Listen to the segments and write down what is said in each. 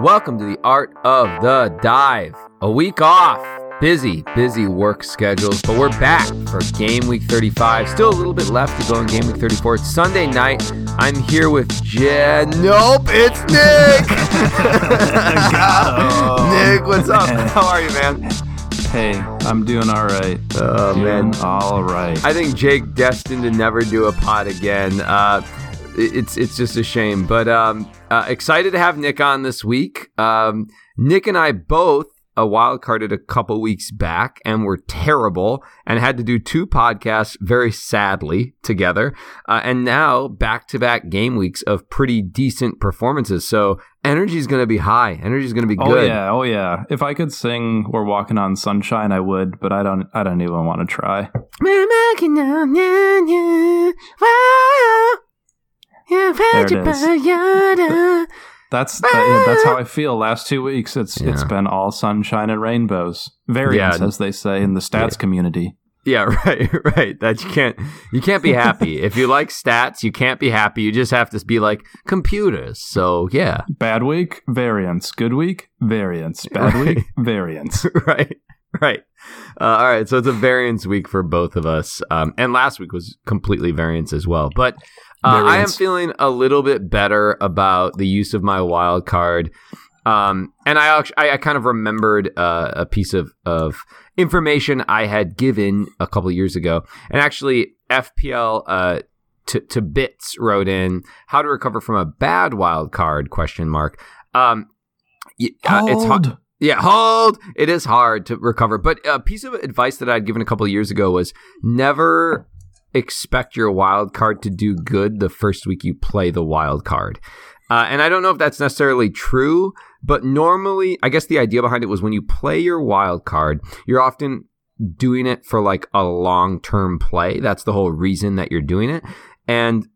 Welcome to the Art of the Dive. A week off. Busy, busy work schedules, but we're back for game week 35. Still a little bit left to go in game week 34. It's Sunday night. I'm here with Jen. Nope, it's Nick. Nick, what's up? How are you, man? Hey, I'm doing all right. Oh, doing man. all right. I think Jake destined to never do a pod again. Uh, it's it's just a shame, but um, uh, excited to have Nick on this week. Um, Nick and I both a wild carded a couple weeks back and were terrible and had to do two podcasts very sadly together. Uh, and now back to back game weeks of pretty decent performances. So energy is going to be high. Energy is going to be oh good. yeah, oh yeah. If I could sing "We're Walking on Sunshine," I would, but I don't. I don't even want to try. That's that, yeah, that's how I feel. Last two weeks, it's it's Yeah. been all sunshine and rainbows. Variants, Yeah. as they say in the stats Yeah. community. Yeah, right, right. That you can't you can't be happy. if you like stats, you can't be happy. You just have to be like computers. So yeah. Bad week, variance. Good week, variance. Bad Right. week, variance. right. Right. Uh, all right. So it's a variance week for both of us. Um, and last week was completely variance as well. But uh, I am feeling a little bit better about the use of my wild card. Um, and I actually, I, I kind of remembered uh, a piece of, of information I had given a couple years ago. And actually, FPL uh, to, to bits wrote in how to recover from a bad wild card question mark. Um, uh, it's hard. Yeah, hold. It is hard to recover. But a piece of advice that I'd given a couple of years ago was never expect your wild card to do good the first week you play the wild card. Uh, and I don't know if that's necessarily true, but normally, I guess the idea behind it was when you play your wild card, you're often doing it for like a long term play. That's the whole reason that you're doing it. And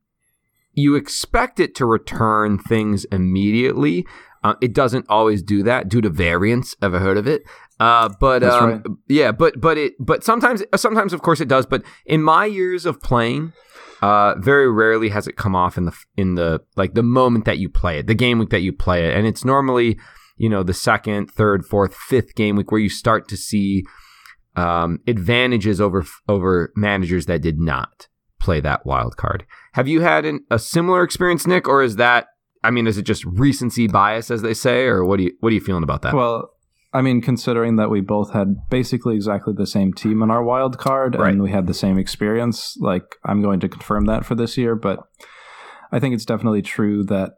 you expect it to return things immediately. Uh, it doesn't always do that due to variance. Ever heard of it? Uh, but That's um, right. yeah, but but it but sometimes sometimes of course it does. But in my years of playing, uh, very rarely has it come off in the in the like the moment that you play it, the game week that you play it, and it's normally you know the second, third, fourth, fifth game week where you start to see um, advantages over over managers that did not play that wild card. Have you had an, a similar experience, Nick, or is that? I mean, is it just recency bias, as they say, or what do you what are you feeling about that? Well, I mean, considering that we both had basically exactly the same team in our wild card Right. and we had the same experience, like I'm going to confirm that for this year, but I think it's definitely true that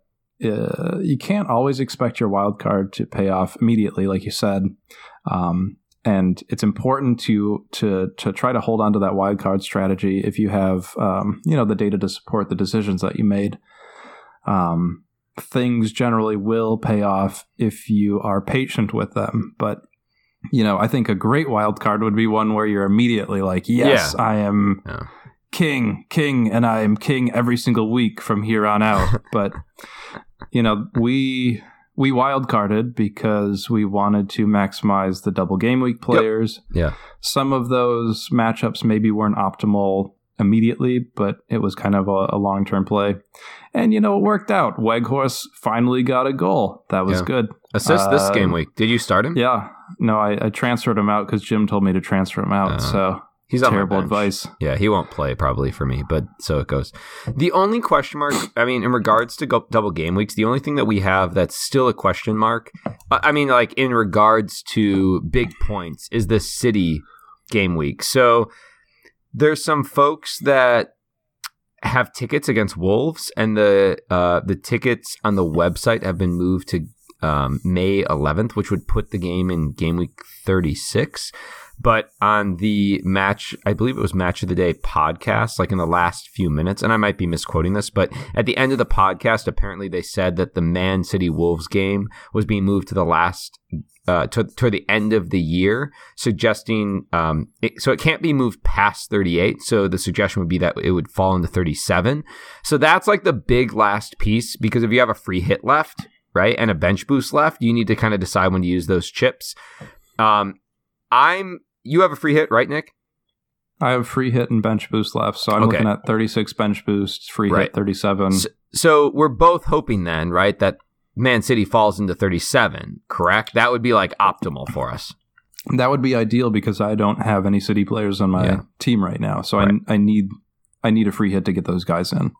uh, you can't always expect your wild card to pay off immediately, like you said. Um, and it's important to to to try to hold on to that wild card strategy if you have um, you know the data to support the decisions that you made. Um, things generally will pay off if you are patient with them. But you know, I think a great wild card would be one where you're immediately like, "Yes, I am Yeah. king, king, and I am king every single week from here on out." but you know, we we wild carded because we wanted to maximize the double game week players. Yeah. Some of those matchups maybe weren't optimal immediately, but it was kind of a, a long term play. And you know, it worked out. Weghorst finally got a goal. That was Yeah. good. Assist this uh, game week. Did you start him? Yeah. No, I, I transferred him out because Jim told me to transfer him out. Uh, so He's terrible advice. Yeah, he won't play probably for me, but so it goes. The only question mark, I mean, in regards to go- double game weeks, the only thing that we have that's still a question mark, I mean, like in regards to big points, is the city game week. So there's some folks that have tickets against Wolves, and the uh, the tickets on the website have been moved to um, May 11th, which would put the game in game week 36. But on the match, I believe it was Match of the Day podcast, like in the last few minutes, and I might be misquoting this, but at the end of the podcast, apparently they said that the Man City Wolves game was being moved to the last, uh, to, to the end of the year, suggesting, um, it, so it can't be moved past 38. So the suggestion would be that it would fall into 37. So that's like the big last piece, because if you have a free hit left, right, and a bench boost left, you need to kind of decide when to use those chips. Um, I'm you have a free hit, right, Nick? I have free hit and bench boost left, so I'm Okay. looking at 36 bench boost, free Right. hit 37. S- So we're both hoping then, right, that Man City falls into 37, correct? That would be like optimal for us. That would be ideal because I don't have any city players on my Yeah. team right now, so Right. I I need I need a free hit to get those guys in.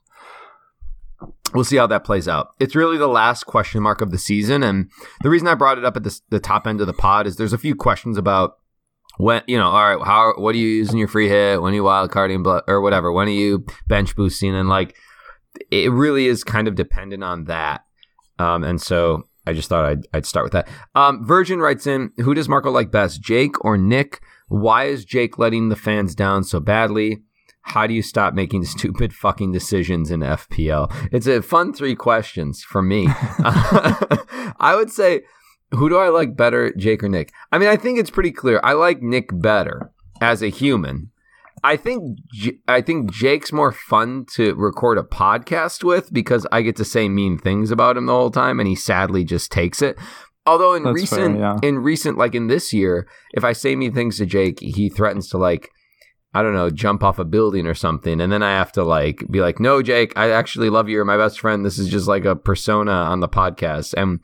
We'll see how that plays out. It's really the last question mark of the season, and the reason I brought it up at the, the top end of the pod is there's a few questions about when you know, all right, how what are you using your free hit? When are you wild carding or whatever? When are you bench boosting? And like, it really is kind of dependent on that. Um, and so I just thought I'd, I'd start with that. Um, Virgin writes in, who does Marco like best, Jake or Nick? Why is Jake letting the fans down so badly? How do you stop making stupid fucking decisions in FPL? It's a fun three questions for me. I would say, who do I like better, Jake or Nick? I mean, I think it's pretty clear. I like Nick better as a human. I think J- I think Jake's more fun to record a podcast with because I get to say mean things about him the whole time, and he sadly just takes it. Although in That's recent, fair, yeah. in recent, like in this year, if I say mean things to Jake, he threatens to like, I don't know, jump off a building or something, and then I have to like be like, no, Jake, I actually love you. You're my best friend. This is just like a persona on the podcast, and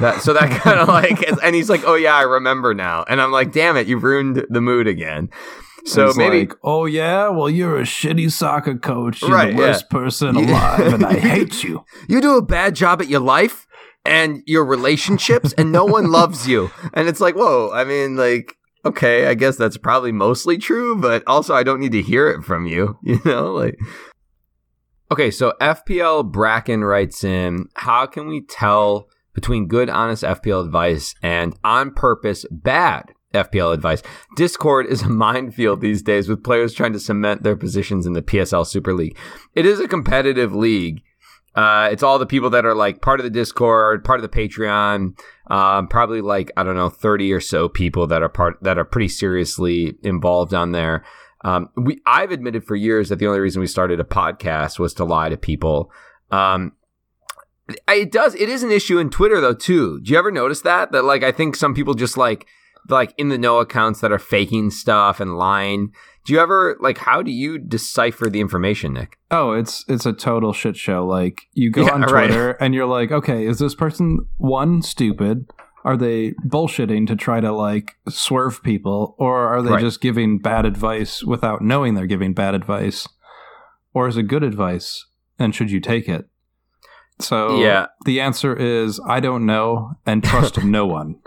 that so that kind of like, and he's like, oh yeah, I remember now, and I'm like, damn it, you've ruined the mood again. So It's maybe like, oh yeah, well you're a shitty soccer coach. You're Right, the yeah. worst person alive, and I hate you. you do a bad job at your life and your relationships and no one loves you and it's like whoa i mean like okay i guess that's probably mostly true but also i don't need to hear it from you you know like okay so fpl bracken writes in how can we tell between good honest fpl advice and on purpose bad FPL advice. Discord is a minefield these days with players trying to cement their positions in the PSL Super League. It is a competitive league, uh, it's all the people that are like part of the Discord, part of the Patreon, um, probably like I don't know, thirty or so people that are part that are pretty seriously involved on there. Um, we I've admitted for years that the only reason we started a podcast was to lie to people. Um, it does. It is an issue in Twitter though too. Do you ever notice that? That like I think some people just like like in the know accounts that are faking stuff and lying. Do you ever like how do you decipher the information, Nick? Oh, it's it's a total shit show. Like you go Yeah, on right. Twitter and you're like, okay, is this person one stupid? Are they bullshitting to try to like swerve people, or are they Right. just giving bad advice without knowing they're giving bad advice, or is it good advice and should you take it? So Yeah. the answer is I don't know and trust no one.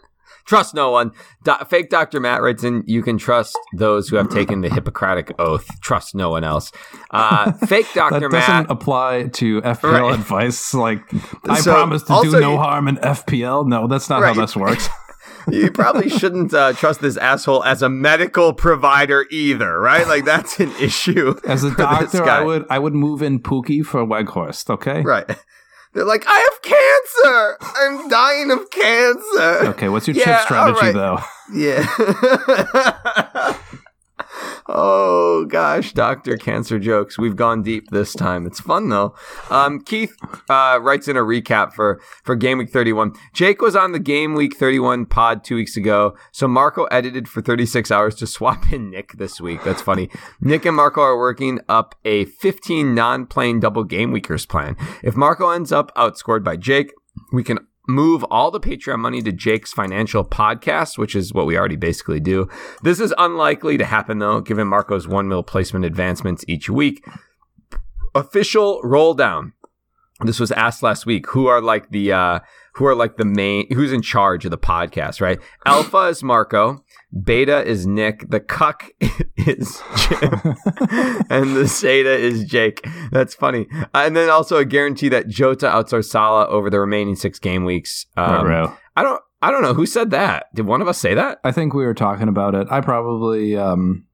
Trust no one. Do- fake Dr. Matt writes in, you can trust those who have taken the Hippocratic oath. Trust no one else. Uh, fake That Dr. doesn't Matt. apply to FPL Right. advice. Like I So, promise to do no you- harm in FPL. No, that's not Right. how this works. you probably shouldn't uh, trust this asshole as a medical provider either, right? Like that's an issue. As a doctor. I would I would move in Pukki for Weghorst. Okay. Right. They're like, I have cancer. I'm dying of cancer. Okay. What's your Yeah, chip strategy right. though? Yeah. oh gosh, Doctor Cancer jokes. We've gone deep this time. It's fun though. Um, Keith uh, writes in a recap for for Game Week 31. Jake was on the Game Week 31 pod two weeks ago, so Marco edited for 36 hours to swap in Nick this week. That's funny. Nick and Marco are working up a 15 non-playing double game weekers plan. If Marco ends up outscored by Jake, we can move all the Patreon money to Jake's financial podcast, which is what we already basically do. This is unlikely to happen though, given Marco's one mil placement advancements each week. Official roll down. This was asked last week. Who are like the uh who are like the main who's in charge of the podcast, right? Alpha is Marco, Beta is Nick, the cuck is Jim, and the Zeta is Jake. That's funny. Uh, and then also a guarantee that Jota outsources Salah over the remaining six game weeks. Um, I don't I don't know who said that. Did one of us say that? I think we were talking about it. I probably um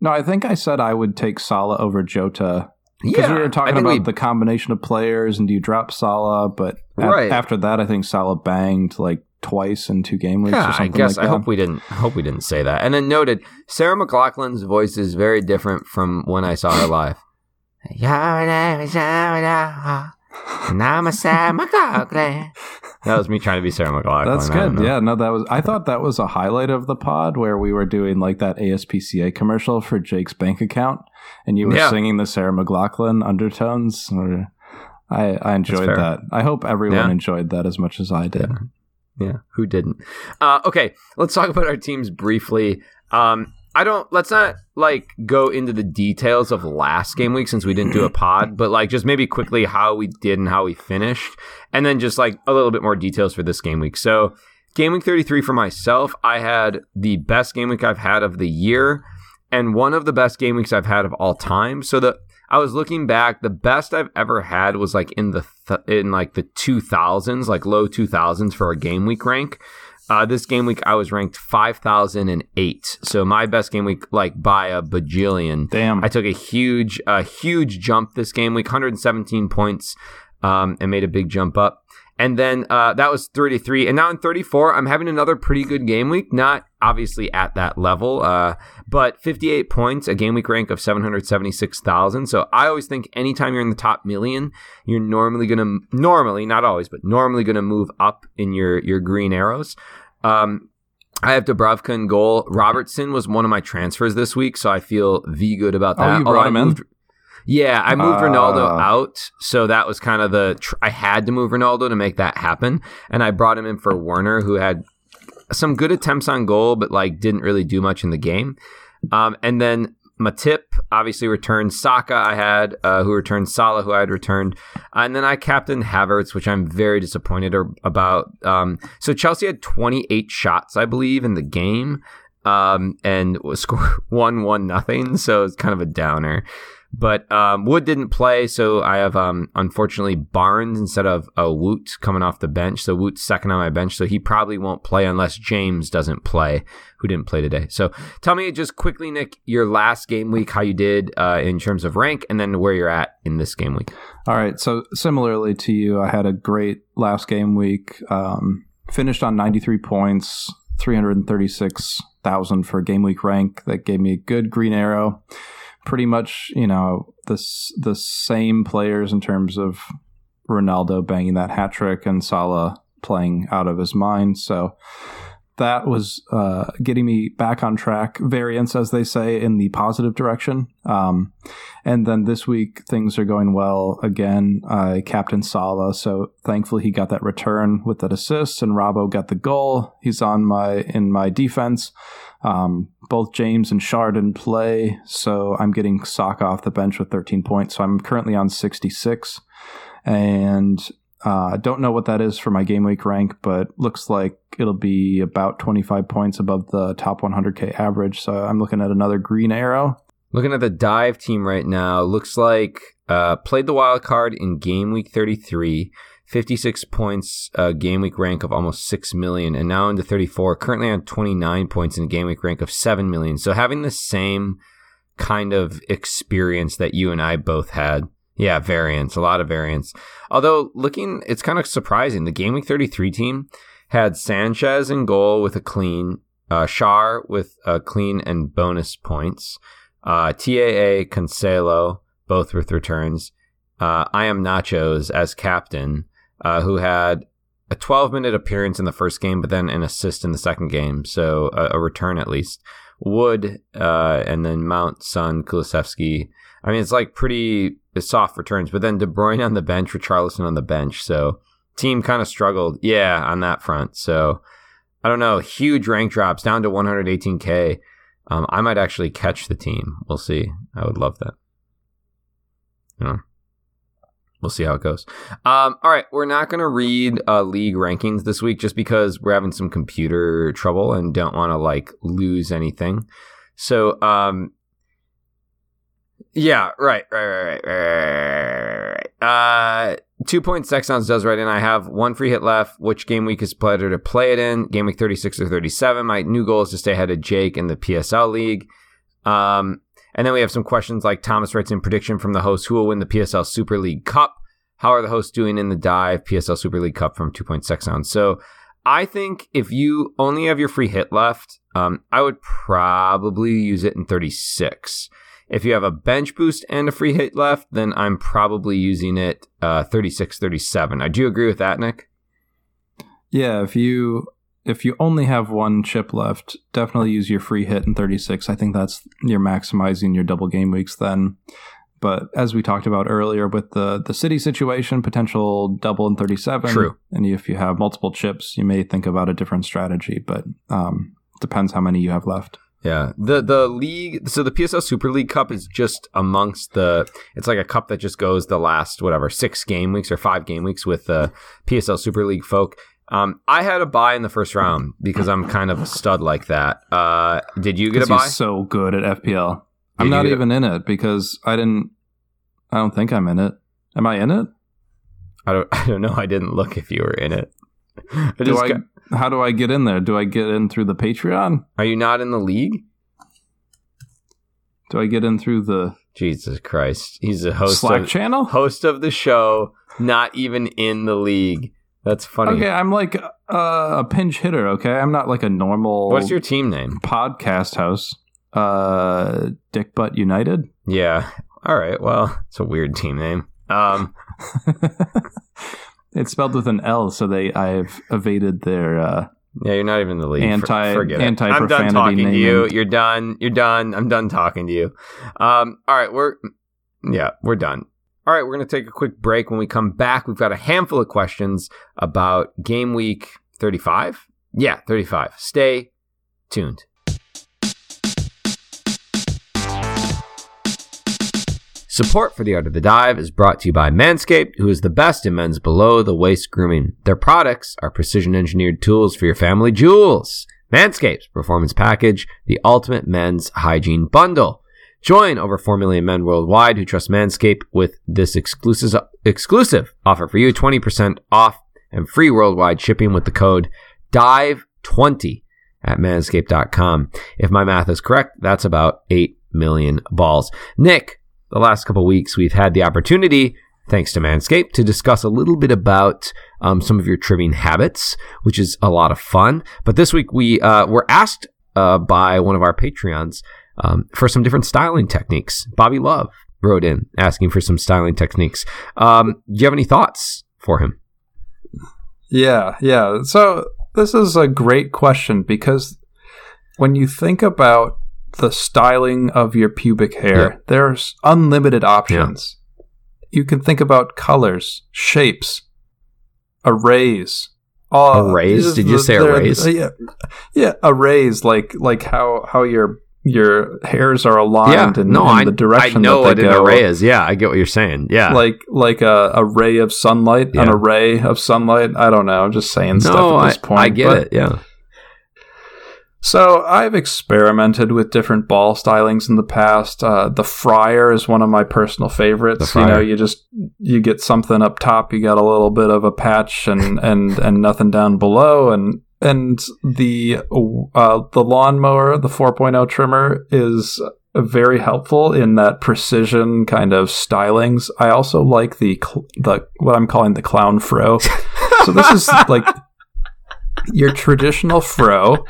no, I think I said I would take Salah over Jota because we were talking about we- the combination of players and do you drop Salah, But a- Right. after that, I think Salah banged like twice in two game weeks Yeah, or I something guess like I that. hope we didn't I hope we didn't say that. And then noted, Sarah McLachlan's voice is very different from when I saw her live. And I'm a Sarah McLachlan. that was me trying to be Sarah McLachlan. That's good. Yeah, no, that was. I thought that was a highlight of the pod where we were doing like that ASPCA commercial for Jake's bank account, and you were yeah. singing the Sarah McLachlan undertones. I, I enjoyed that. I hope everyone yeah. enjoyed that as much as I did. Yeah, yeah. who didn't? Uh, okay, let's talk about our teams briefly. Um, I don't. Let's not like go into the details of last game week since we didn't do a pod, but like just maybe quickly how we did and how we finished, and then just like a little bit more details for this game week. So, game week thirty three for myself, I had the best game week I've had of the year, and one of the best game weeks I've had of all time. So the I was looking back, the best I've ever had was like in the th- in like the two thousands, like low two thousands for a game week rank. Uh, this game week, I was ranked 5,008. So my best game week, like by a bajillion. Damn. I took a huge, a huge jump this game week, 117 points, um, and made a big jump up. And then uh, that was 33. And now in 34, I'm having another pretty good game week. Not obviously at that level, uh, but 58 points, a game week rank of 776,000. So I always think anytime you're in the top million, you're normally going to, normally, not always, but normally going to move up in your, your green arrows. Um, I have Dubravka in goal. Robertson was one of my transfers this week, so I feel v good about that. Oh, you brought him moved, in. Yeah, I moved uh, Ronaldo out, so that was kind of the. Tr- I had to move Ronaldo to make that happen, and I brought him in for Werner, who had some good attempts on goal, but like didn't really do much in the game. Um, and then Matip obviously returned Saka. I had uh, who returned Salah, who I had returned, and then I captained Havertz, which I'm very disappointed about. Um, so Chelsea had 28 shots, I believe, in the game, um, and score one one nothing. So it's kind of a downer. But um, Wood didn't play, so I have um, unfortunately Barnes instead of uh, Wood coming off the bench. So Wood's second on my bench, so he probably won't play unless James doesn't play, who didn't play today. So tell me just quickly, Nick, your last game week, how you did uh, in terms of rank, and then where you're at in this game week. All right. So similarly to you, I had a great last game week. Um, finished on 93 points, 336,000 for game week rank. That gave me a good green arrow pretty much, you know, the the same players in terms of Ronaldo banging that hat trick and Salah playing out of his mind. So that was uh, getting me back on track. Variance, as they say, in the positive direction. Um, and then this week things are going well again. I captain Salah, so thankfully he got that return with that assist, and Rabo got the goal. He's on my in my defense. Um, both James and Schär didn't play, so I'm getting Saka off the bench with 13 points. So I'm currently on 66, and uh, don't know what that is for my game week rank, but looks like it'll be about 25 points above the top 100k average. So I'm looking at another green arrow. Looking at the dive team right now, looks like uh, played the wild card in game week 33 56 points, uh, game week rank of almost 6 million, and now into 34, currently on 29 points in game week rank of 7 million. So having the same kind of experience that you and I both had. Yeah, variance, a lot of variance. Although looking, it's kind of surprising. The game week 33 team had Sanchez in goal with a clean, uh, Schär with a clean and bonus points, uh, TAA, Cancelo, both with returns. Uh, I am Nachos as captain, uh, who had a 12 minute appearance in the first game, but then an assist in the second game, so a, a return at least. Wood, uh, and then Mount, Son, Kulusevski. I mean, it's like pretty soft returns, but then De Bruyne on the bench, with Richarlison on the bench. So team kind of struggled, yeah, on that front. So I don't know, huge rank drops down to 118k. Um, I might actually catch the team. We'll see. I would love that. You know we'll see how it goes. Um, all right, we're not going to read uh, league rankings this week just because we're having some computer trouble and don't want to like lose anything. So, um, yeah, right, right, right, right, right, right. Uh, two point sex sounds does right, and I have one free hit left. Which game week is better to play it in? Game week thirty six or thirty seven. My new goal is to stay ahead of Jake in the PSL league. Um, and then we have some questions like Thomas writes in prediction from the host who will win the PSL Super League Cup. How are the hosts doing in the dive PSL Super League Cup from Two Point Sex So I think if you only have your free hit left, um, I would probably use it in 36. If you have a bench boost and a free hit left, then I'm probably using it uh, 36, 37. Uh, do you agree with that, Nick? Yeah, if you if you only have one chip left, definitely use your free hit in 36. I think that's you're maximizing your double game weeks then. But as we talked about earlier with the the city situation, potential double in 37. True. And if you have multiple chips, you may think about a different strategy, but um, depends how many you have left. Yeah, the the league. So the PSL Super League Cup is just amongst the. It's like a cup that just goes the last whatever six game weeks or five game weeks with the PSL Super League folk. Um, I had a buy in the first round because I'm kind of a stud like that. Uh, did you get a buy? so good at FPL. Did I'm not get a- even in it because I didn't. I don't think I'm in it. Am I in it? I don't. I don't know. I didn't look if you were in it. Do I? got- how do I get in there? Do I get in through the Patreon? are you not in the league? Do I get in through the Jesus Christ! He's a host Slack of channel? host of the show, not even in the league. That's funny. Okay, I'm like uh, a pinch hitter. Okay, I'm not like a normal. What's your team name? podcast house? Uh, Dick Butt United. Yeah. All right. Well, it's a weird team name. Um. it's spelled with an L, so they I've evaded their. Uh, Yeah, you're not even the league. Anti- For, forget it. I'm done talking to you. You're done. You're done. I'm done talking to you. Um. All right. We're. Yeah, we're done. All right, we're going to take a quick break. When we come back, we've got a handful of questions about game week 35. Yeah, 35. Stay tuned. Support for the Art of the Dive is brought to you by Manscaped, who is the best in men's below the waist grooming. Their products are precision engineered tools for your family jewels. Manscaped's Performance Package, the ultimate men's hygiene bundle. Join over 4 million men worldwide who trust Manscaped with this exclusive, exclusive offer for you 20% off and free worldwide shipping with the code DIVE20 at manscaped.com. If my math is correct, that's about 8 million balls. Nick, the last couple weeks we've had the opportunity, thanks to Manscaped, to discuss a little bit about um, some of your trimming habits, which is a lot of fun. But this week we uh, were asked uh, by one of our Patreons um, for some different styling techniques. Bobby Love wrote in asking for some styling techniques. Um, do you have any thoughts for him? Yeah, yeah. So this is a great question because when you think about the styling of your pubic hair, Yeah. there's unlimited options. You can think about colors, shapes, arrays. all- Arrays? Did you say arrays? Uh, yeah, yeah, arrays like like how how your your hairs are aligned in, no, in I, the direction I know that what an go. array is. Yeah, I get what you're saying. Yeah, Like like a, a ray of sunlight, an array of sunlight. I don't know. I'm just saying stuff no, at I, this point. I get but- it. Yeah, So I've experimented with different ball stylings in the past. Uh, the fryer is one of my personal favorites. You know, you just you get something up top, you got a little bit of a patch and and and nothing down below, and and the uh, the lawnmower, the 4.0 trimmer is very helpful in that precision kind of stylings. I also like the cl- the what I'm calling the clown fro. so this is like your traditional fro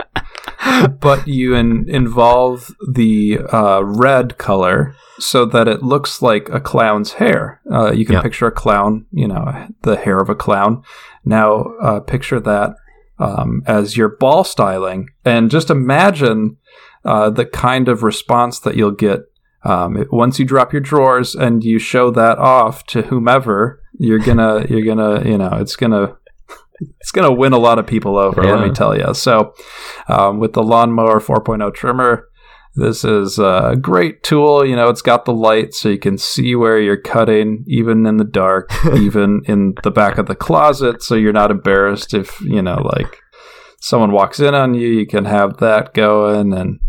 but you in, involve the uh, red color so that it looks like a clown's hair. Uh, you can Yeah. picture a clown, you know, the hair of a clown. Now, uh, picture that um, as your ball styling, and just imagine uh, the kind of response that you'll get um, once you drop your drawers and you show that off to whomever. You're gonna, you're gonna, you know, it's gonna. It's going to win a lot of people over, let me tell you. So, um, with the lawnmower 4.0 trimmer. This is a great tool. You know, it's got the light so you can see where you're cutting, even in the dark, even in the back of the closet, so you're not embarrassed if, you know, like someone walks in on you, you can have that going and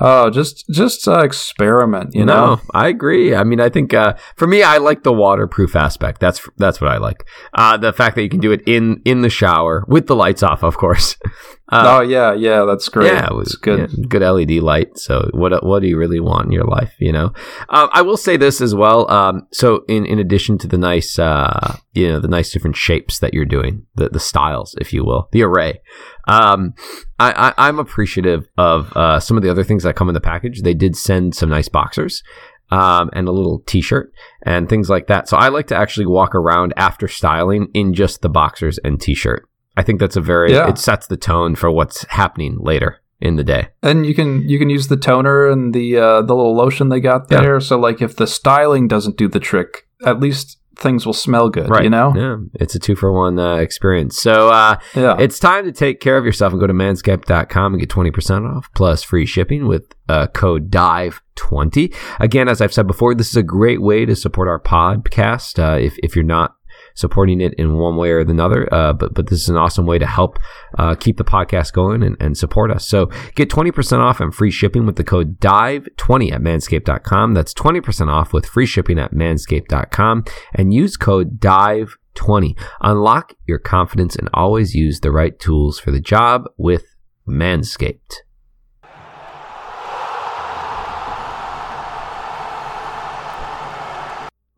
oh, just just uh, experiment, you know. no, I agree. I mean, I think uh, for me, I like the waterproof aspect. That's that's what I like. Uh, the fact that you can do it in in the shower with the lights off, of course. Uh, oh yeah, yeah, that's great. Yeah, it it's was good. yeah, good LED light. So what what do you really want in your life? You know, um, I will say this as well. Um, so in in addition to the nice, uh, you know, the nice different shapes that you're doing, the the styles, if you will, the array. Um, I, I I'm appreciative of uh, some of the other things that come in the package. They did send some nice boxers. Um, and a little t-shirt and things like that. So I like to actually walk around after styling in just the boxers and t-shirt. I think that's a very Yeah. it sets the tone for what's happening later in the day. And you can you can use the toner and the uh, the little lotion they got Yeah. there. So like if the styling doesn't do the trick, at least things will smell good. Right. You know. Yeah. It's a two for one uh, experience. So uh, Yeah. it's time to take care of yourself and go to manscaped.com and get 20% off plus free shipping with uh, code DIVE20. Again, as I've said before, this is a great way to support our podcast uh, if, if you're not supporting it in one way or another. Uh, but, but this is an awesome way to help uh, keep the podcast going and, and support us. So get 20% off and free shipping with the code DIVE20 at manscaped.com. That's 20% off with free shipping at manscaped.com and use code DIVE20. Unlock your confidence and always use the right tools for the job with Manscaped.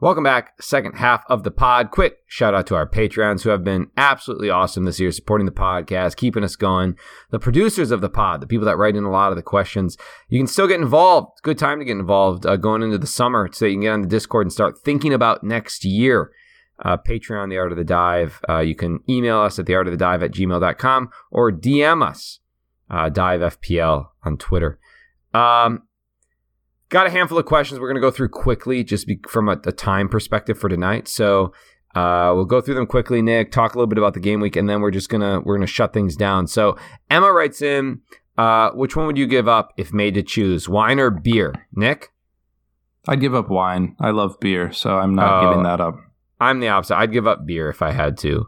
Welcome back. Second half of the pod. Quick shout out to our Patreons who have been absolutely awesome this year, supporting the podcast, keeping us going. The producers of the pod, the people that write in a lot of the questions. You can still get involved. Good time to get involved uh, going into the summer so you can get on the Discord and start thinking about next year. Uh, Patreon, The Art of the Dive. Uh, you can email us at theartofthedive at gmail.com or DM us, uh, DiveFPL on Twitter. Um, got a handful of questions we're going to go through quickly just be, from a, a time perspective for tonight. So uh, we'll go through them quickly, Nick, talk a little bit about the game week, and then we're just going to we're going to shut things down. So Emma writes in, uh, which one would you give up if made to choose, wine or beer? Nick? I'd give up wine. I love beer, so I'm not Oh. giving that up. I'm the opposite. I'd give up beer if I had to,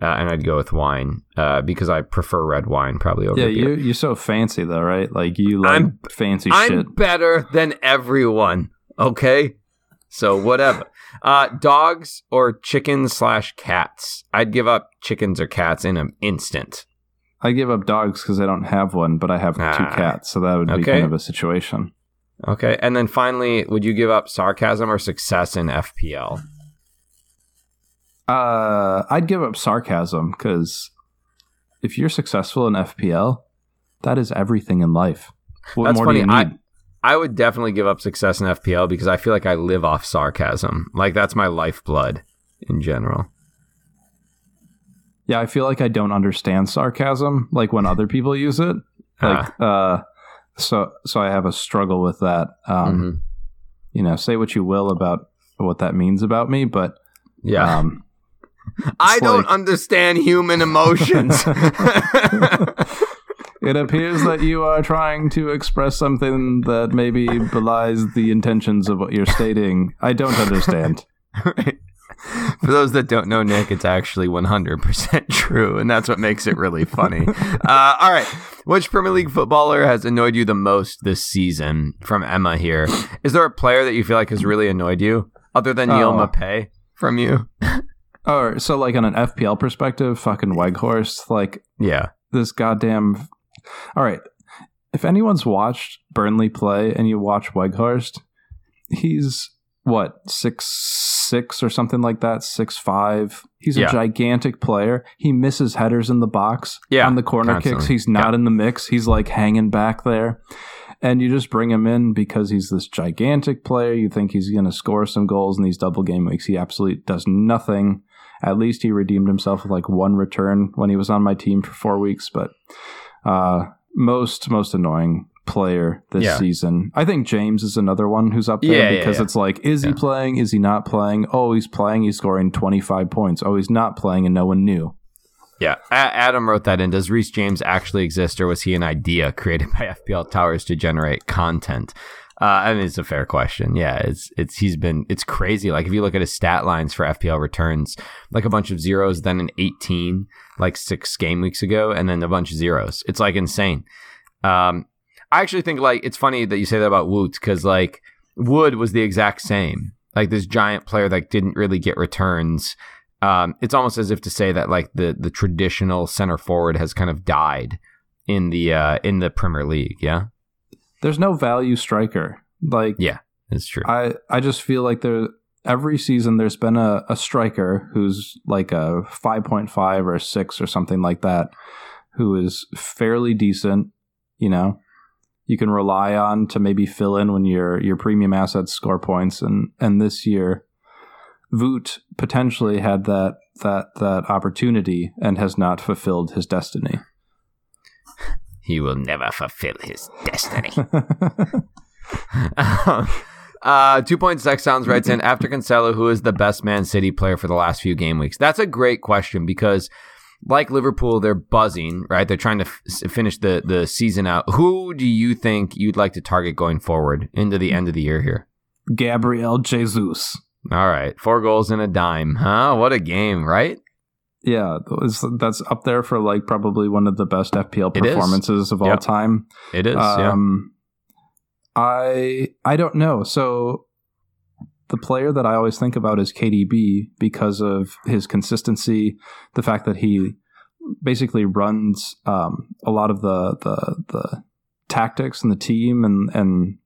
uh, and I'd go with wine uh, because I prefer red wine probably over Yeah, beer. you you're so fancy though, right? Like you like I'm- fancy I'm shit. better than everyone. Okay, so whatever. Uh, dogs or chickens slash cats? I'd give up chickens or cats in an instant. I give up dogs because I don't have one, but I have Ah. two cats, so that would be Okay. kind of a situation. Okay, and then finally, would you give up sarcasm or success in FPL? Uh, I'd give up sarcasm because if you're successful in FPL, that is everything in life. What That's more funny. do you I need? I would definitely give up success in FPL because I feel like I live off sarcasm. Like that's my lifeblood in general. yeah, I feel like I don't understand sarcasm like when other people use it. Like, uh, so so I have a struggle with that. Um, Mhm. You know, say what you will about what that means about me, but Yeah. um, I don't understand human emotions. it appears that you are trying to express something that maybe belies the intentions of what you're stating. I don't understand. Right. For those that don't know Nick, it's actually 100% true, and that's what makes it really funny. Uh, all right. Which Premier League footballer has annoyed you the most this season? From Emma here. Is there a player that you feel like has really annoyed you, other than Neal Oh. Maupay from you? Oh, so like on an FPL perspective, fucking Weghorst, like Yeah. this goddamn. All right, if anyone's watched Burnley play and you watch Weghorst, he's what six six or something like that, six five. He's Yeah. a gigantic player. He misses headers in the box. Yeah, on the corner constantly. kicks, he's not in the mix. He's like hanging back there. And you just bring him in because he's this gigantic player. You think he's going to score some goals in these double game weeks. He absolutely does nothing. At least he redeemed himself with like one return when he was on my team for four weeks. But uh, most most annoying player this Yeah. season. I think James is another one who's up there Yeah, because yeah. it's like, is he playing? Is he not playing? Oh, he's playing. He's scoring twenty five points. Oh, he's not playing, and no one knew. Yeah. A- Adam wrote that in. Does Reece James actually exist, or was he an idea created by FPL Towers to generate content? Uh, I mean, it's a fair question. Yeah, it's it's he's been it's crazy. Like if you look at his stat lines for FPL returns, like a bunch of zeros, then an 18, like six game weeks ago, and then a bunch of zeros. It's like insane. Um, I actually think like it's funny that you say that about Wood because like Wood was the exact same. Like this giant player that didn't really get returns. Um, it's almost as if to say that like the the traditional center forward has kind of died in the uh, in the Premier League. Yeah, There's no value striker. Like Yeah. it's true. I, I just feel like there every season there's been a, a striker who's like a 5.5 or 6 or something like that who is fairly decent, you know. You can rely on to maybe fill in when your your premium assets score points and and this year Wood potentially had that that that opportunity and has not fulfilled his destiny. He will never fulfill his destiny. uh, two point six sounds right in after Cancelo, who is the best Man City player for the last few game weeks. That's a great question because, like Liverpool, they're buzzing, right? They're trying to f- finish the the season out. Who do you think you'd like to target going forward into the end of the year here? Gabriel Jesus. All right, four goals and a dime, huh? What a game, right? Yeah, that's up there for like probably one of the best FPL performances of all yep. time. It is. Um, yeah. I I don't know. So the player that I always think about is KDB because of his consistency, the fact that he basically runs um, a lot of the the the tactics and the team and and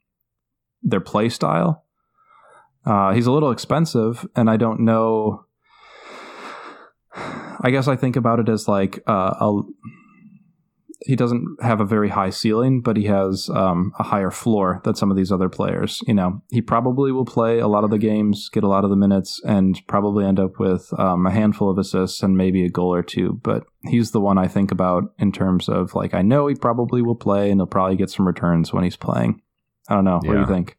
their play style. Uh, he's a little expensive, and I don't know. I guess I think about it as like uh, a. He doesn't have a very high ceiling, but he has um, a higher floor than some of these other players. You know, he probably will play a lot of the games, get a lot of the minutes, and probably end up with um, a handful of assists and maybe a goal or two. But he's the one I think about in terms of like I know he probably will play, and he'll probably get some returns when he's playing. I don't know. Yeah. What do you think?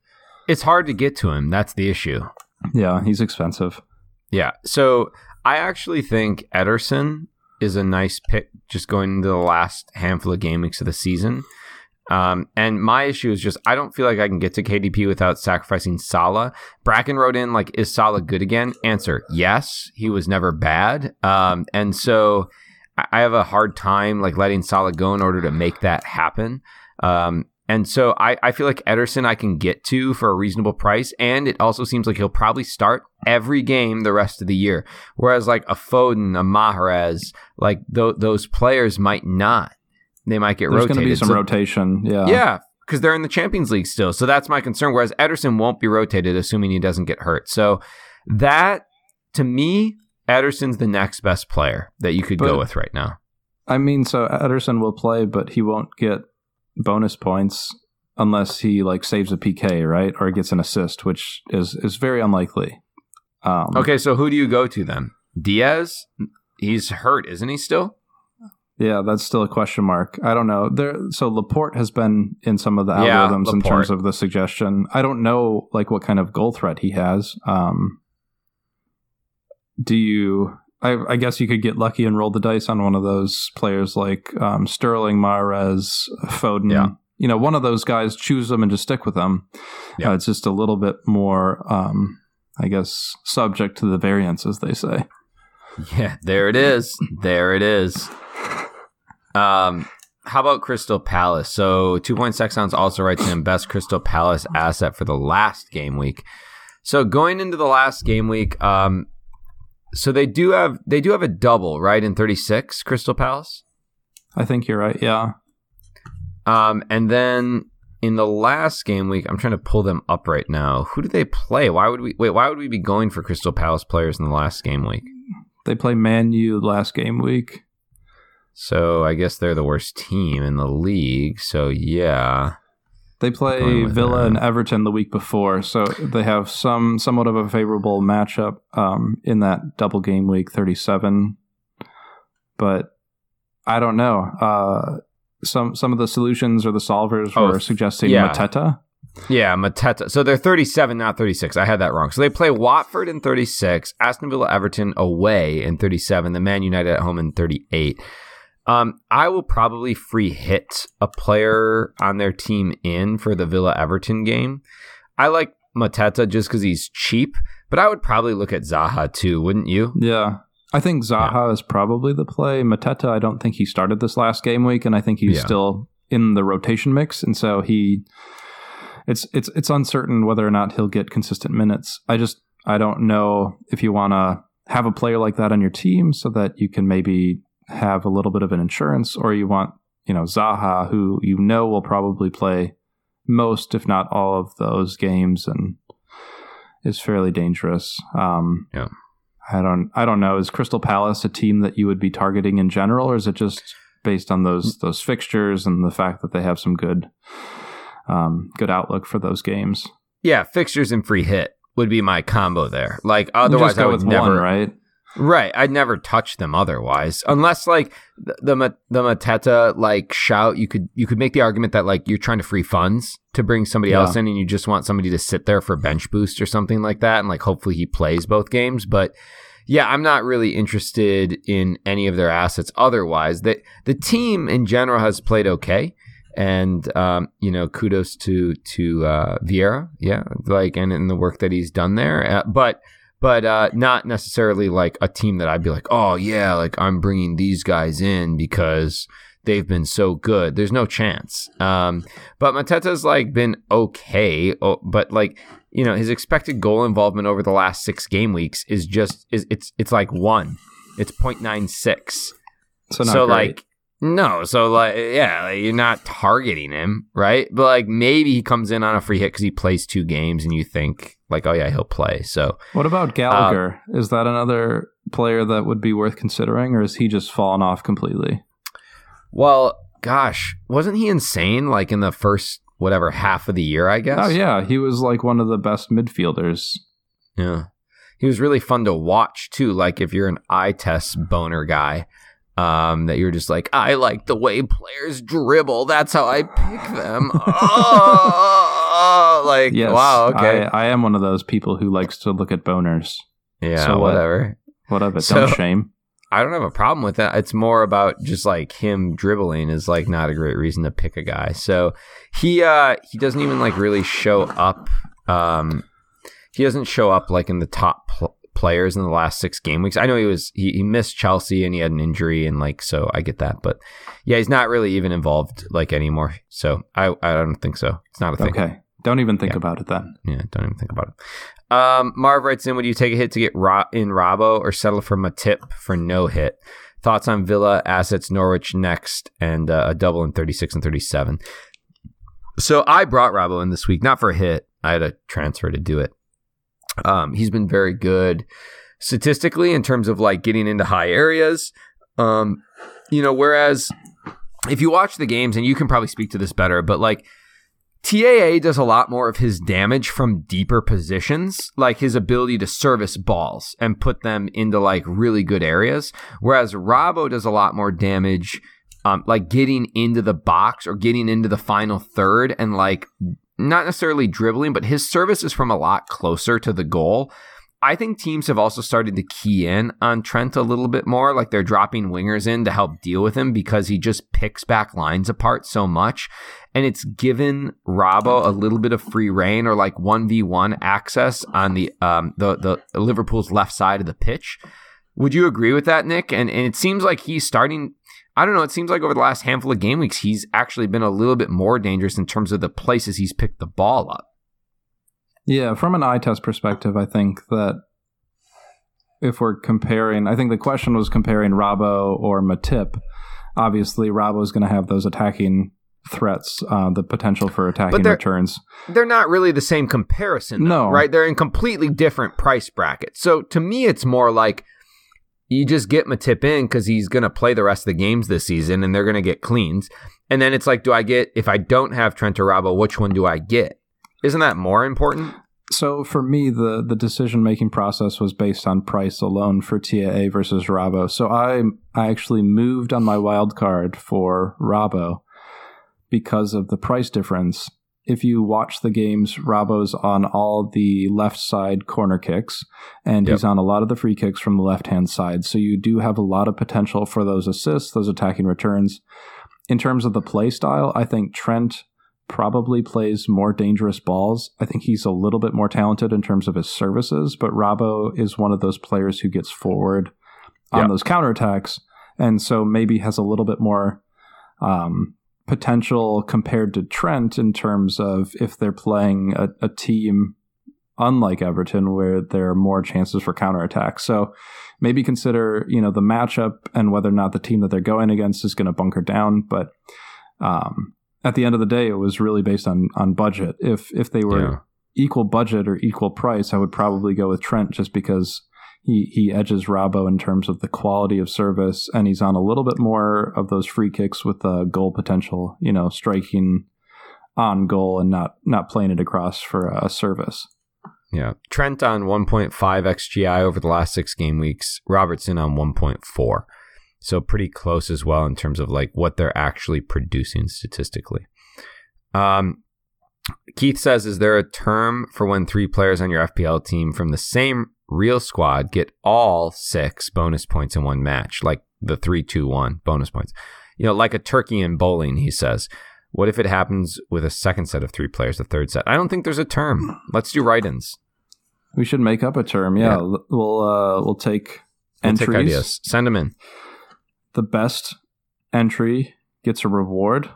It's hard to get to him. That's the issue. Yeah, he's expensive. Yeah. So I actually think Ederson is a nice pick just going into the last handful of game weeks of the season. Um, and my issue is just I don't feel like I can get to KDB without sacrificing Salah. Bracken wrote in like, is Salah good again? Answer: Yes, he was never bad. Um, and so I have a hard time like letting Salah go in order to make that happen. Um, and so I, I feel like Ederson I can get to for a reasonable price. And it also seems like he'll probably start every game the rest of the year. Whereas like a Foden, a Mahrez, like th- those players might not. They might get There's rotated. There's going to be some so, rotation. Yeah. Yeah. Because they're in the Champions League still. So that's my concern. Whereas Ederson won't be rotated, assuming he doesn't get hurt. So that, to me, Ederson's the next best player that you could but, go with right now. I mean, so Ederson will play, but he won't get bonus points unless he like saves a PK, right, or gets an assist, which is is very unlikely. Um, okay, so who do you go to then? Dias? He's hurt, isn't he? Still? Yeah, that's still a question mark. I don't know. There, so Laporte has been in some of the algorithms yeah, in terms of the suggestion. I don't know like what kind of goal threat he has. Um, do you? I, I, guess you could get lucky and roll the dice on one of those players like um, Sterling, Mahrez, Foden. Yeah. You know, one of those guys, choose them and just stick with them. Yeah. Uh, it's just a little bit more, um, I guess, subject to the variance, as they say. Yeah, there it is. there it is. Um, how about Crystal Palace? So, two point six sounds also writes in best Crystal Palace asset for the last game week. So, going into the last game week, um, so they do have they do have a double, right? In 36, Crystal Palace? I think you're right, yeah. Um and then in the last game week, I'm trying to pull them up right now. Who do they play? Why would we wait, why would we be going for Crystal Palace players in the last game week? They play Man U last game week. So I guess they're the worst team in the league. So yeah. They play Villa and Everton the week before, so they have some somewhat of a favorable matchup um, in that double game week, thirty-seven. But I don't know. Uh, some some of the solutions or the solvers oh, were suggesting yeah. Mateta. Yeah, Mateta. So they're 37, not 36. I had that wrong. So they play Watford in 36, Aston Villa Everton away in 37, the Man United at home in 38. Um, I will probably free hit a player on their team in for the Villa Everton game. I like Mateta just because he's cheap, but I would probably look at Zaha too, wouldn't you? Yeah. I think Zaha yeah. is probably the play. Mateta, I don't think he started this last game week, and I think he's yeah. still in the rotation mix, and so he it's it's it's uncertain whether or not he'll get consistent minutes. I just I don't know if you want to have a player like that on your team so that you can maybe have a little bit of an insurance, or you want, you know, Zaha, who you know will probably play most, if not all, of those games, and is fairly dangerous. Um, yeah. I don't. I don't know. Is Crystal Palace a team that you would be targeting in general, or is it just based on those those fixtures and the fact that they have some good, um, good outlook for those games? Yeah, fixtures and free hit would be my combo there. Like otherwise, I would never. One, right. Right, I'd never touch them otherwise, unless like the the, the Mateta like shout. You could you could make the argument that like you're trying to free funds to bring somebody yeah. else in, and you just want somebody to sit there for bench boost or something like that, and like hopefully he plays both games. But yeah, I'm not really interested in any of their assets otherwise. The the team in general has played okay and um, you know kudos to to uh, Vieira, yeah, like and in the work that he's done there. Uh, but but uh, not necessarily like a team that I'd be like, oh yeah, like I'm bringing these guys in because they've been so good. There's no chance. Um, but Mateta's like been okay, oh, but like you know his expected goal involvement over the last six game weeks is just is it's it's like one. It's 0.96. So, so like no, so like yeah, like, you're not targeting him, right? But like maybe he comes in on a free hit because he plays two games, and you think like, oh yeah, he'll play. So what about Gallagher? Um, is that another player that would be worth considering, or is he just fallen off completely? Well, gosh, wasn't he insane? Like in the first whatever half of the year, I guess. Oh yeah, he was like one of the best midfielders. Yeah, he was really fun to watch too. Like if you're an eye test boner guy um, that you're just like, I like the way players dribble. That's how I pick them. oh, like, yes, wow, okay. I, I, am one of those people who likes to look at boners. Yeah, so whatever. What, what of it? So, Don't shame. I don't have a problem with that. It's more about just like him dribbling is like not a great reason to pick a guy. So he uh he doesn't even like really show up. Um, he doesn't show up like in the top pl- players in the last six game weeks. I know he was he, he missed Chelsea and he had an injury and like so I get that, but yeah, he's not really even involved like anymore. So I I don't think so. It's not a thing. Okay, don't even think yeah. about it then. Yeah, don't even think about it. Um, Marv writes in: Would you take a hit to get Ro- in Robbo or settle for Matip for no hit? Thoughts on Villa assets, Norwich next, and uh, a double in thirty six and thirty seven. So I brought Robbo in this week, not for a hit. I had a transfer to do it. Um, he's been very good statistically in terms of like getting into high areas. Um, you know, whereas if you watch the games, and you can probably speak to this better, but like TAA does a lot more of his damage from deeper positions, like his ability to service balls and put them into like really good areas. Whereas Robbo does a lot more damage, um, like getting into the box or getting into the final third and like not necessarily dribbling, but his service is from a lot closer to the goal. I think teams have also started to key in on Trent a little bit more, like they're dropping wingers in to help deal with him because he just picks back lines apart so much. And it's given Robbo a little bit of free reign or like 1v1 access on the um the, the Liverpool's left side of the pitch. Would you agree with that, Nick? And and it seems like he's starting I don't know. It seems like over the last handful of game weeks, he's actually been a little bit more dangerous in terms of the places he's picked the ball up. Yeah, from an eye test perspective, I think that if we're comparing, I think the question was comparing Robbo or Matip. Obviously, Robbo is going to have those attacking threats, uh, the potential for attacking they're, returns. They're not really the same comparison, though, no. right? They're in completely different price brackets. So to me, it's more like you just get Matip in because he's going to play the rest of the games this season and they're going to get cleans. And then it's like, do I get, if I don't have Trent Robbo, which one do I get? Isn't that more important? So for me, the, the decision making process was based on price alone for TAA versus Robbo. So I I actually moved on my wild card for Robbo because of the price difference if you watch the games, Robbo's on all the left side corner kicks, and yep. he's on a lot of the free kicks from the left hand side. So you do have a lot of potential for those assists, those attacking returns. In terms of the play style, I think Trent probably plays more dangerous balls. I think he's a little bit more talented in terms of his services, but Robbo is one of those players who gets forward on yep. those counterattacks, and so maybe has a little bit more um, potential compared to Trent in terms of if they're playing a, a team unlike Everton where there are more chances for counterattack. So maybe consider, you know, the matchup and whether or not the team that they're going against is going to bunker down. But um, at the end of the day, it was really based on on budget. If if they were yeah. equal budget or equal price, I would probably go with Trent just because he he edges Robbo in terms of the quality of service, and he's on a little bit more of those free kicks with the goal potential. You know, striking on goal and not not playing it across for a service. Yeah. Trent on 1.5 XGI over the last six game weeks. Robertson on 1.4. So pretty close as well in terms of like what they're actually producing statistically. Um, Keith says, is there a term for when three players on your FPL team from the same real squad get all six bonus points in one match, like the three, two, one bonus points? You know, like a turkey in bowling, he says. What if it happens with a second set of three players, the third set? I don't think there's a term. Let's do write-ins. We should make up a term. Yeah, Yeah. we'll uh, we'll take We'll entries. take ideas. Send them in. The best entry gets a reward,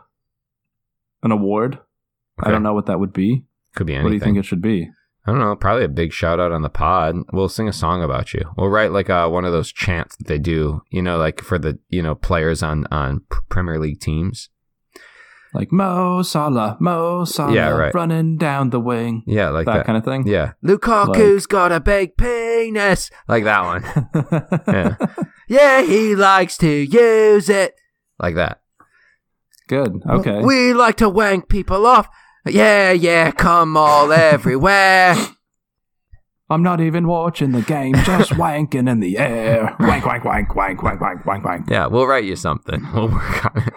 an award. I don't know what that would be. Could be anything. What do you think it should be? I don't know. Probably a big shout out on the pod. We'll sing a song about you. We'll write like uh, one of those chants that they do. You know, like for the you know players on on Premier League teams. Like Mo Salah, Mo Salah, Yeah, right. running down the wing, Yeah, like that, that. kind of thing. yeah, Lukaku's got a big penis, like that one. Yeah. yeah, he likes to use it, like that. Good. Okay. We like to wank people off. Yeah, yeah, come all everywhere. I'm not even watching the game, just wanking in the air. Wank, wank, wank, wank, wank, wank, wank, wank. Yeah, we'll write you something. We'll work on it.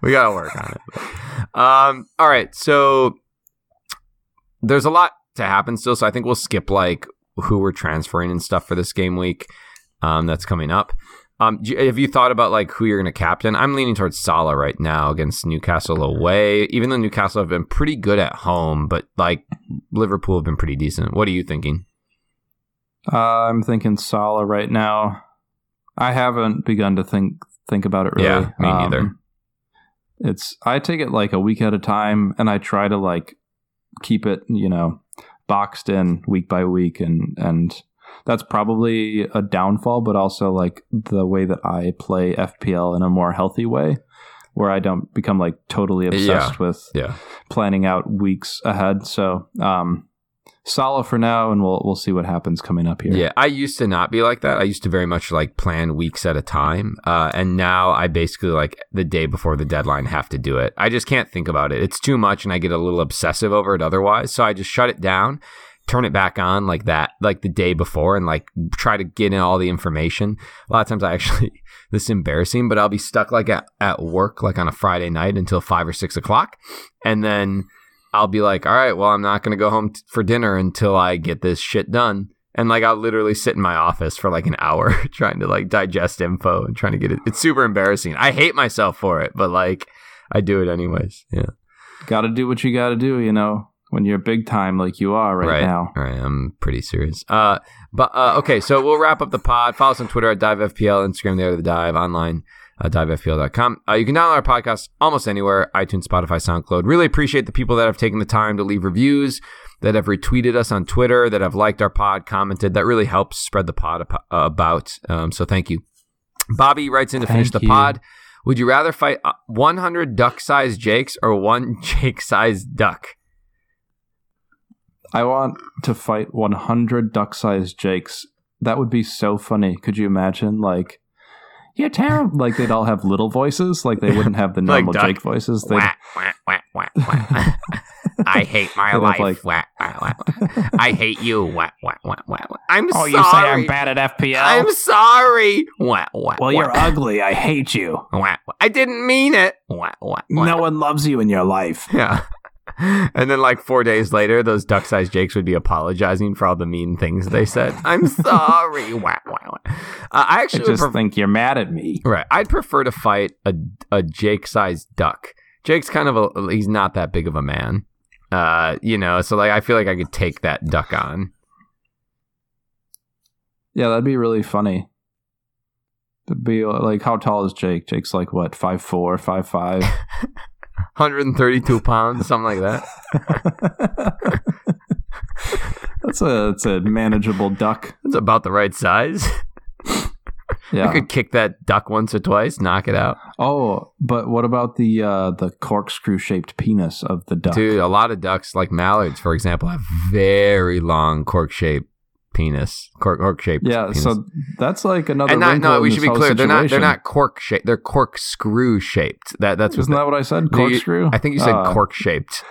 We gotta work on it. Um, all right, so there's a lot to happen still, so I think we'll skip like who we're transferring and stuff for this game week. Um, that's coming up. Um, you- have you thought about like who you're going to captain? I'm leaning towards Salah right now against Newcastle away. Even though Newcastle have been pretty good at home, but like Liverpool have been pretty decent. What are you thinking? Uh, I'm thinking Salah right now. I haven't begun to think think about it really. Yeah, me neither. It's I take it like a week at a time, and I try to like keep it, you know, boxed in week by week, and and that's probably a downfall, but also like the way that I play FPL in a more healthy way, where I don't become like totally obsessed with Yeah. planning out weeks ahead. So, um, Salah for now, and we'll we'll see what happens coming up here. Yeah, I used to not be like that. I used to very much like plan weeks at a time, uh, and now I basically like the day before the deadline have to do it. I just can't think about it. It's too much, and I get a little obsessive over it otherwise. So I just shut it down, turn it back on like that, like the day before, and like try to get in all the information. A lot of times I actually this is embarrassing, but I'll be stuck like at, at work like on a Friday night until five or six o'clock, and then. I'll be like, all right, well, I'm not going to go home t- for dinner until I get this shit done. And like, I'll literally sit in my office for like an hour trying to like digest info and trying to get it. It's super embarrassing. I hate myself for it, but like, I do it anyways. Yeah. got to do what you got to do. You know, when you're big time like you are right, now. All right. I'm pretty serious. Uh, but, uh, okay. So we'll wrap up the pod. Follow us on Twitter at DiveFPL, Instagram, the other the dive online. Uh, divefpl.com. Uh, you can download our podcast almost anywhere iTunes, Spotify, SoundCloud. Really appreciate the people that have taken the time to leave reviews, that have retweeted us on Twitter, that have liked our pod, commented. That really helps spread the pod ap- uh, about. Um, so thank you. Bobby writes in to finish Thank the you. pod. Would you rather fight uh, 100 duck sized Jakes or one Jake sized duck? I want to fight 100 duck-sized Jakes. That would be so funny. Could you imagine? Like, you're terrible. Like they'd all have little voices. Like they wouldn't have the normal duck. Jake voices. They'd, Wah, wah, wah, wah, wah. I hate my They'd life. like- Wah, wah, wah. I hate you. Wah, wah, wah, wah, wah. I'm oh, sorry. you say I'm bad at FPL? I'm sorry. Wah, wah, well, wah. you're ugly. I hate you. Wah, wah. I didn't mean it. Wah, wah, wah. No one loves you in your life. Yeah. And then, like four days later, those duck-sized Jakes would be apologizing for all the mean things they said. I'm sorry. Uh, I I actually would just pref- think you're mad at me. right. I'd prefer to fight a a Jake-sized duck. Jake's kind of a he's not that big of a man. Uh, you know, so like I feel like I could take that duck on. Yeah, that'd be really funny. It'd be like, how tall is Jake? Jake's like what, five four, five five. 132 pounds, something like that. that's a that's a manageable duck. It's about the right size. Yeah. I could kick that duck once or twice, knock it out. Oh, but what about the uh, the corkscrew shaped penis of the duck? Dude, a lot of ducks, like mallards, for example, have very long cork shaped penis. Cork cork shaped. yeah, penis. so that's like another. and not no, we should be whole clear. They're not They're not cork shaped. They're corkscrew shaped. That that's what Isn't the- that what I said? No, you- Corkscrew. I think you said Uh, cork shaped.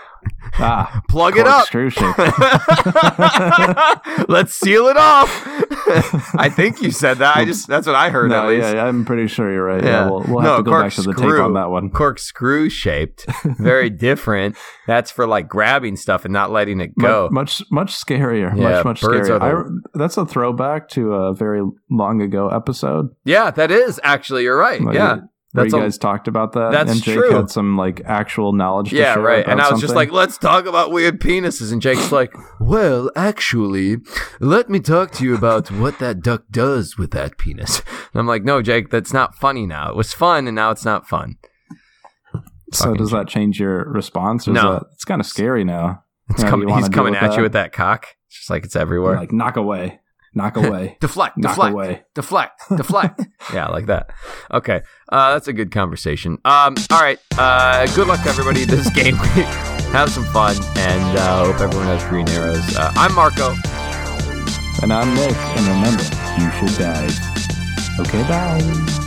Ah, Plug it up. corkscrew shape. Let's seal it off. I think you said that. I just that's what I heard no, at least. yeah, I'm pretty sure you're right. Yeah. Yeah, we'll, we'll No, have to go back to the tape on that one. Corkscrew shaped, very different. That's for like grabbing stuff and not letting it go. Mu- Much, much scarier. Yeah, much, much scarier. I, that's a throwback to a very long ago episode. yeah, that is actually. You're right. Like, yeah, where That's you a- guys talked about that. That's and Jake true. had some like actual knowledge. To yeah, share right. And I was just like, let's talk about weird penises. And Jake's like, well, actually, let me talk to you about what that duck does with that penis. And I'm like, no, Jake, that's not funny now. It was fun, and now it's not fun. so does that change your response? Or is No. that- it's kind of scary now. It's wanna he's coming at that? you with that cock. It's just like it's everywhere. Like knock away, knock away, deflect, knock deflect, away. deflect, deflect. yeah, like that. Okay, uh, that's a good conversation. Um, all right. Uh, good luck to everybody this game week. Have some fun, and uh, hope everyone has green arrows. Uh, I'm Marco. And I'm Nick. And remember, you should dive. Okay, bye.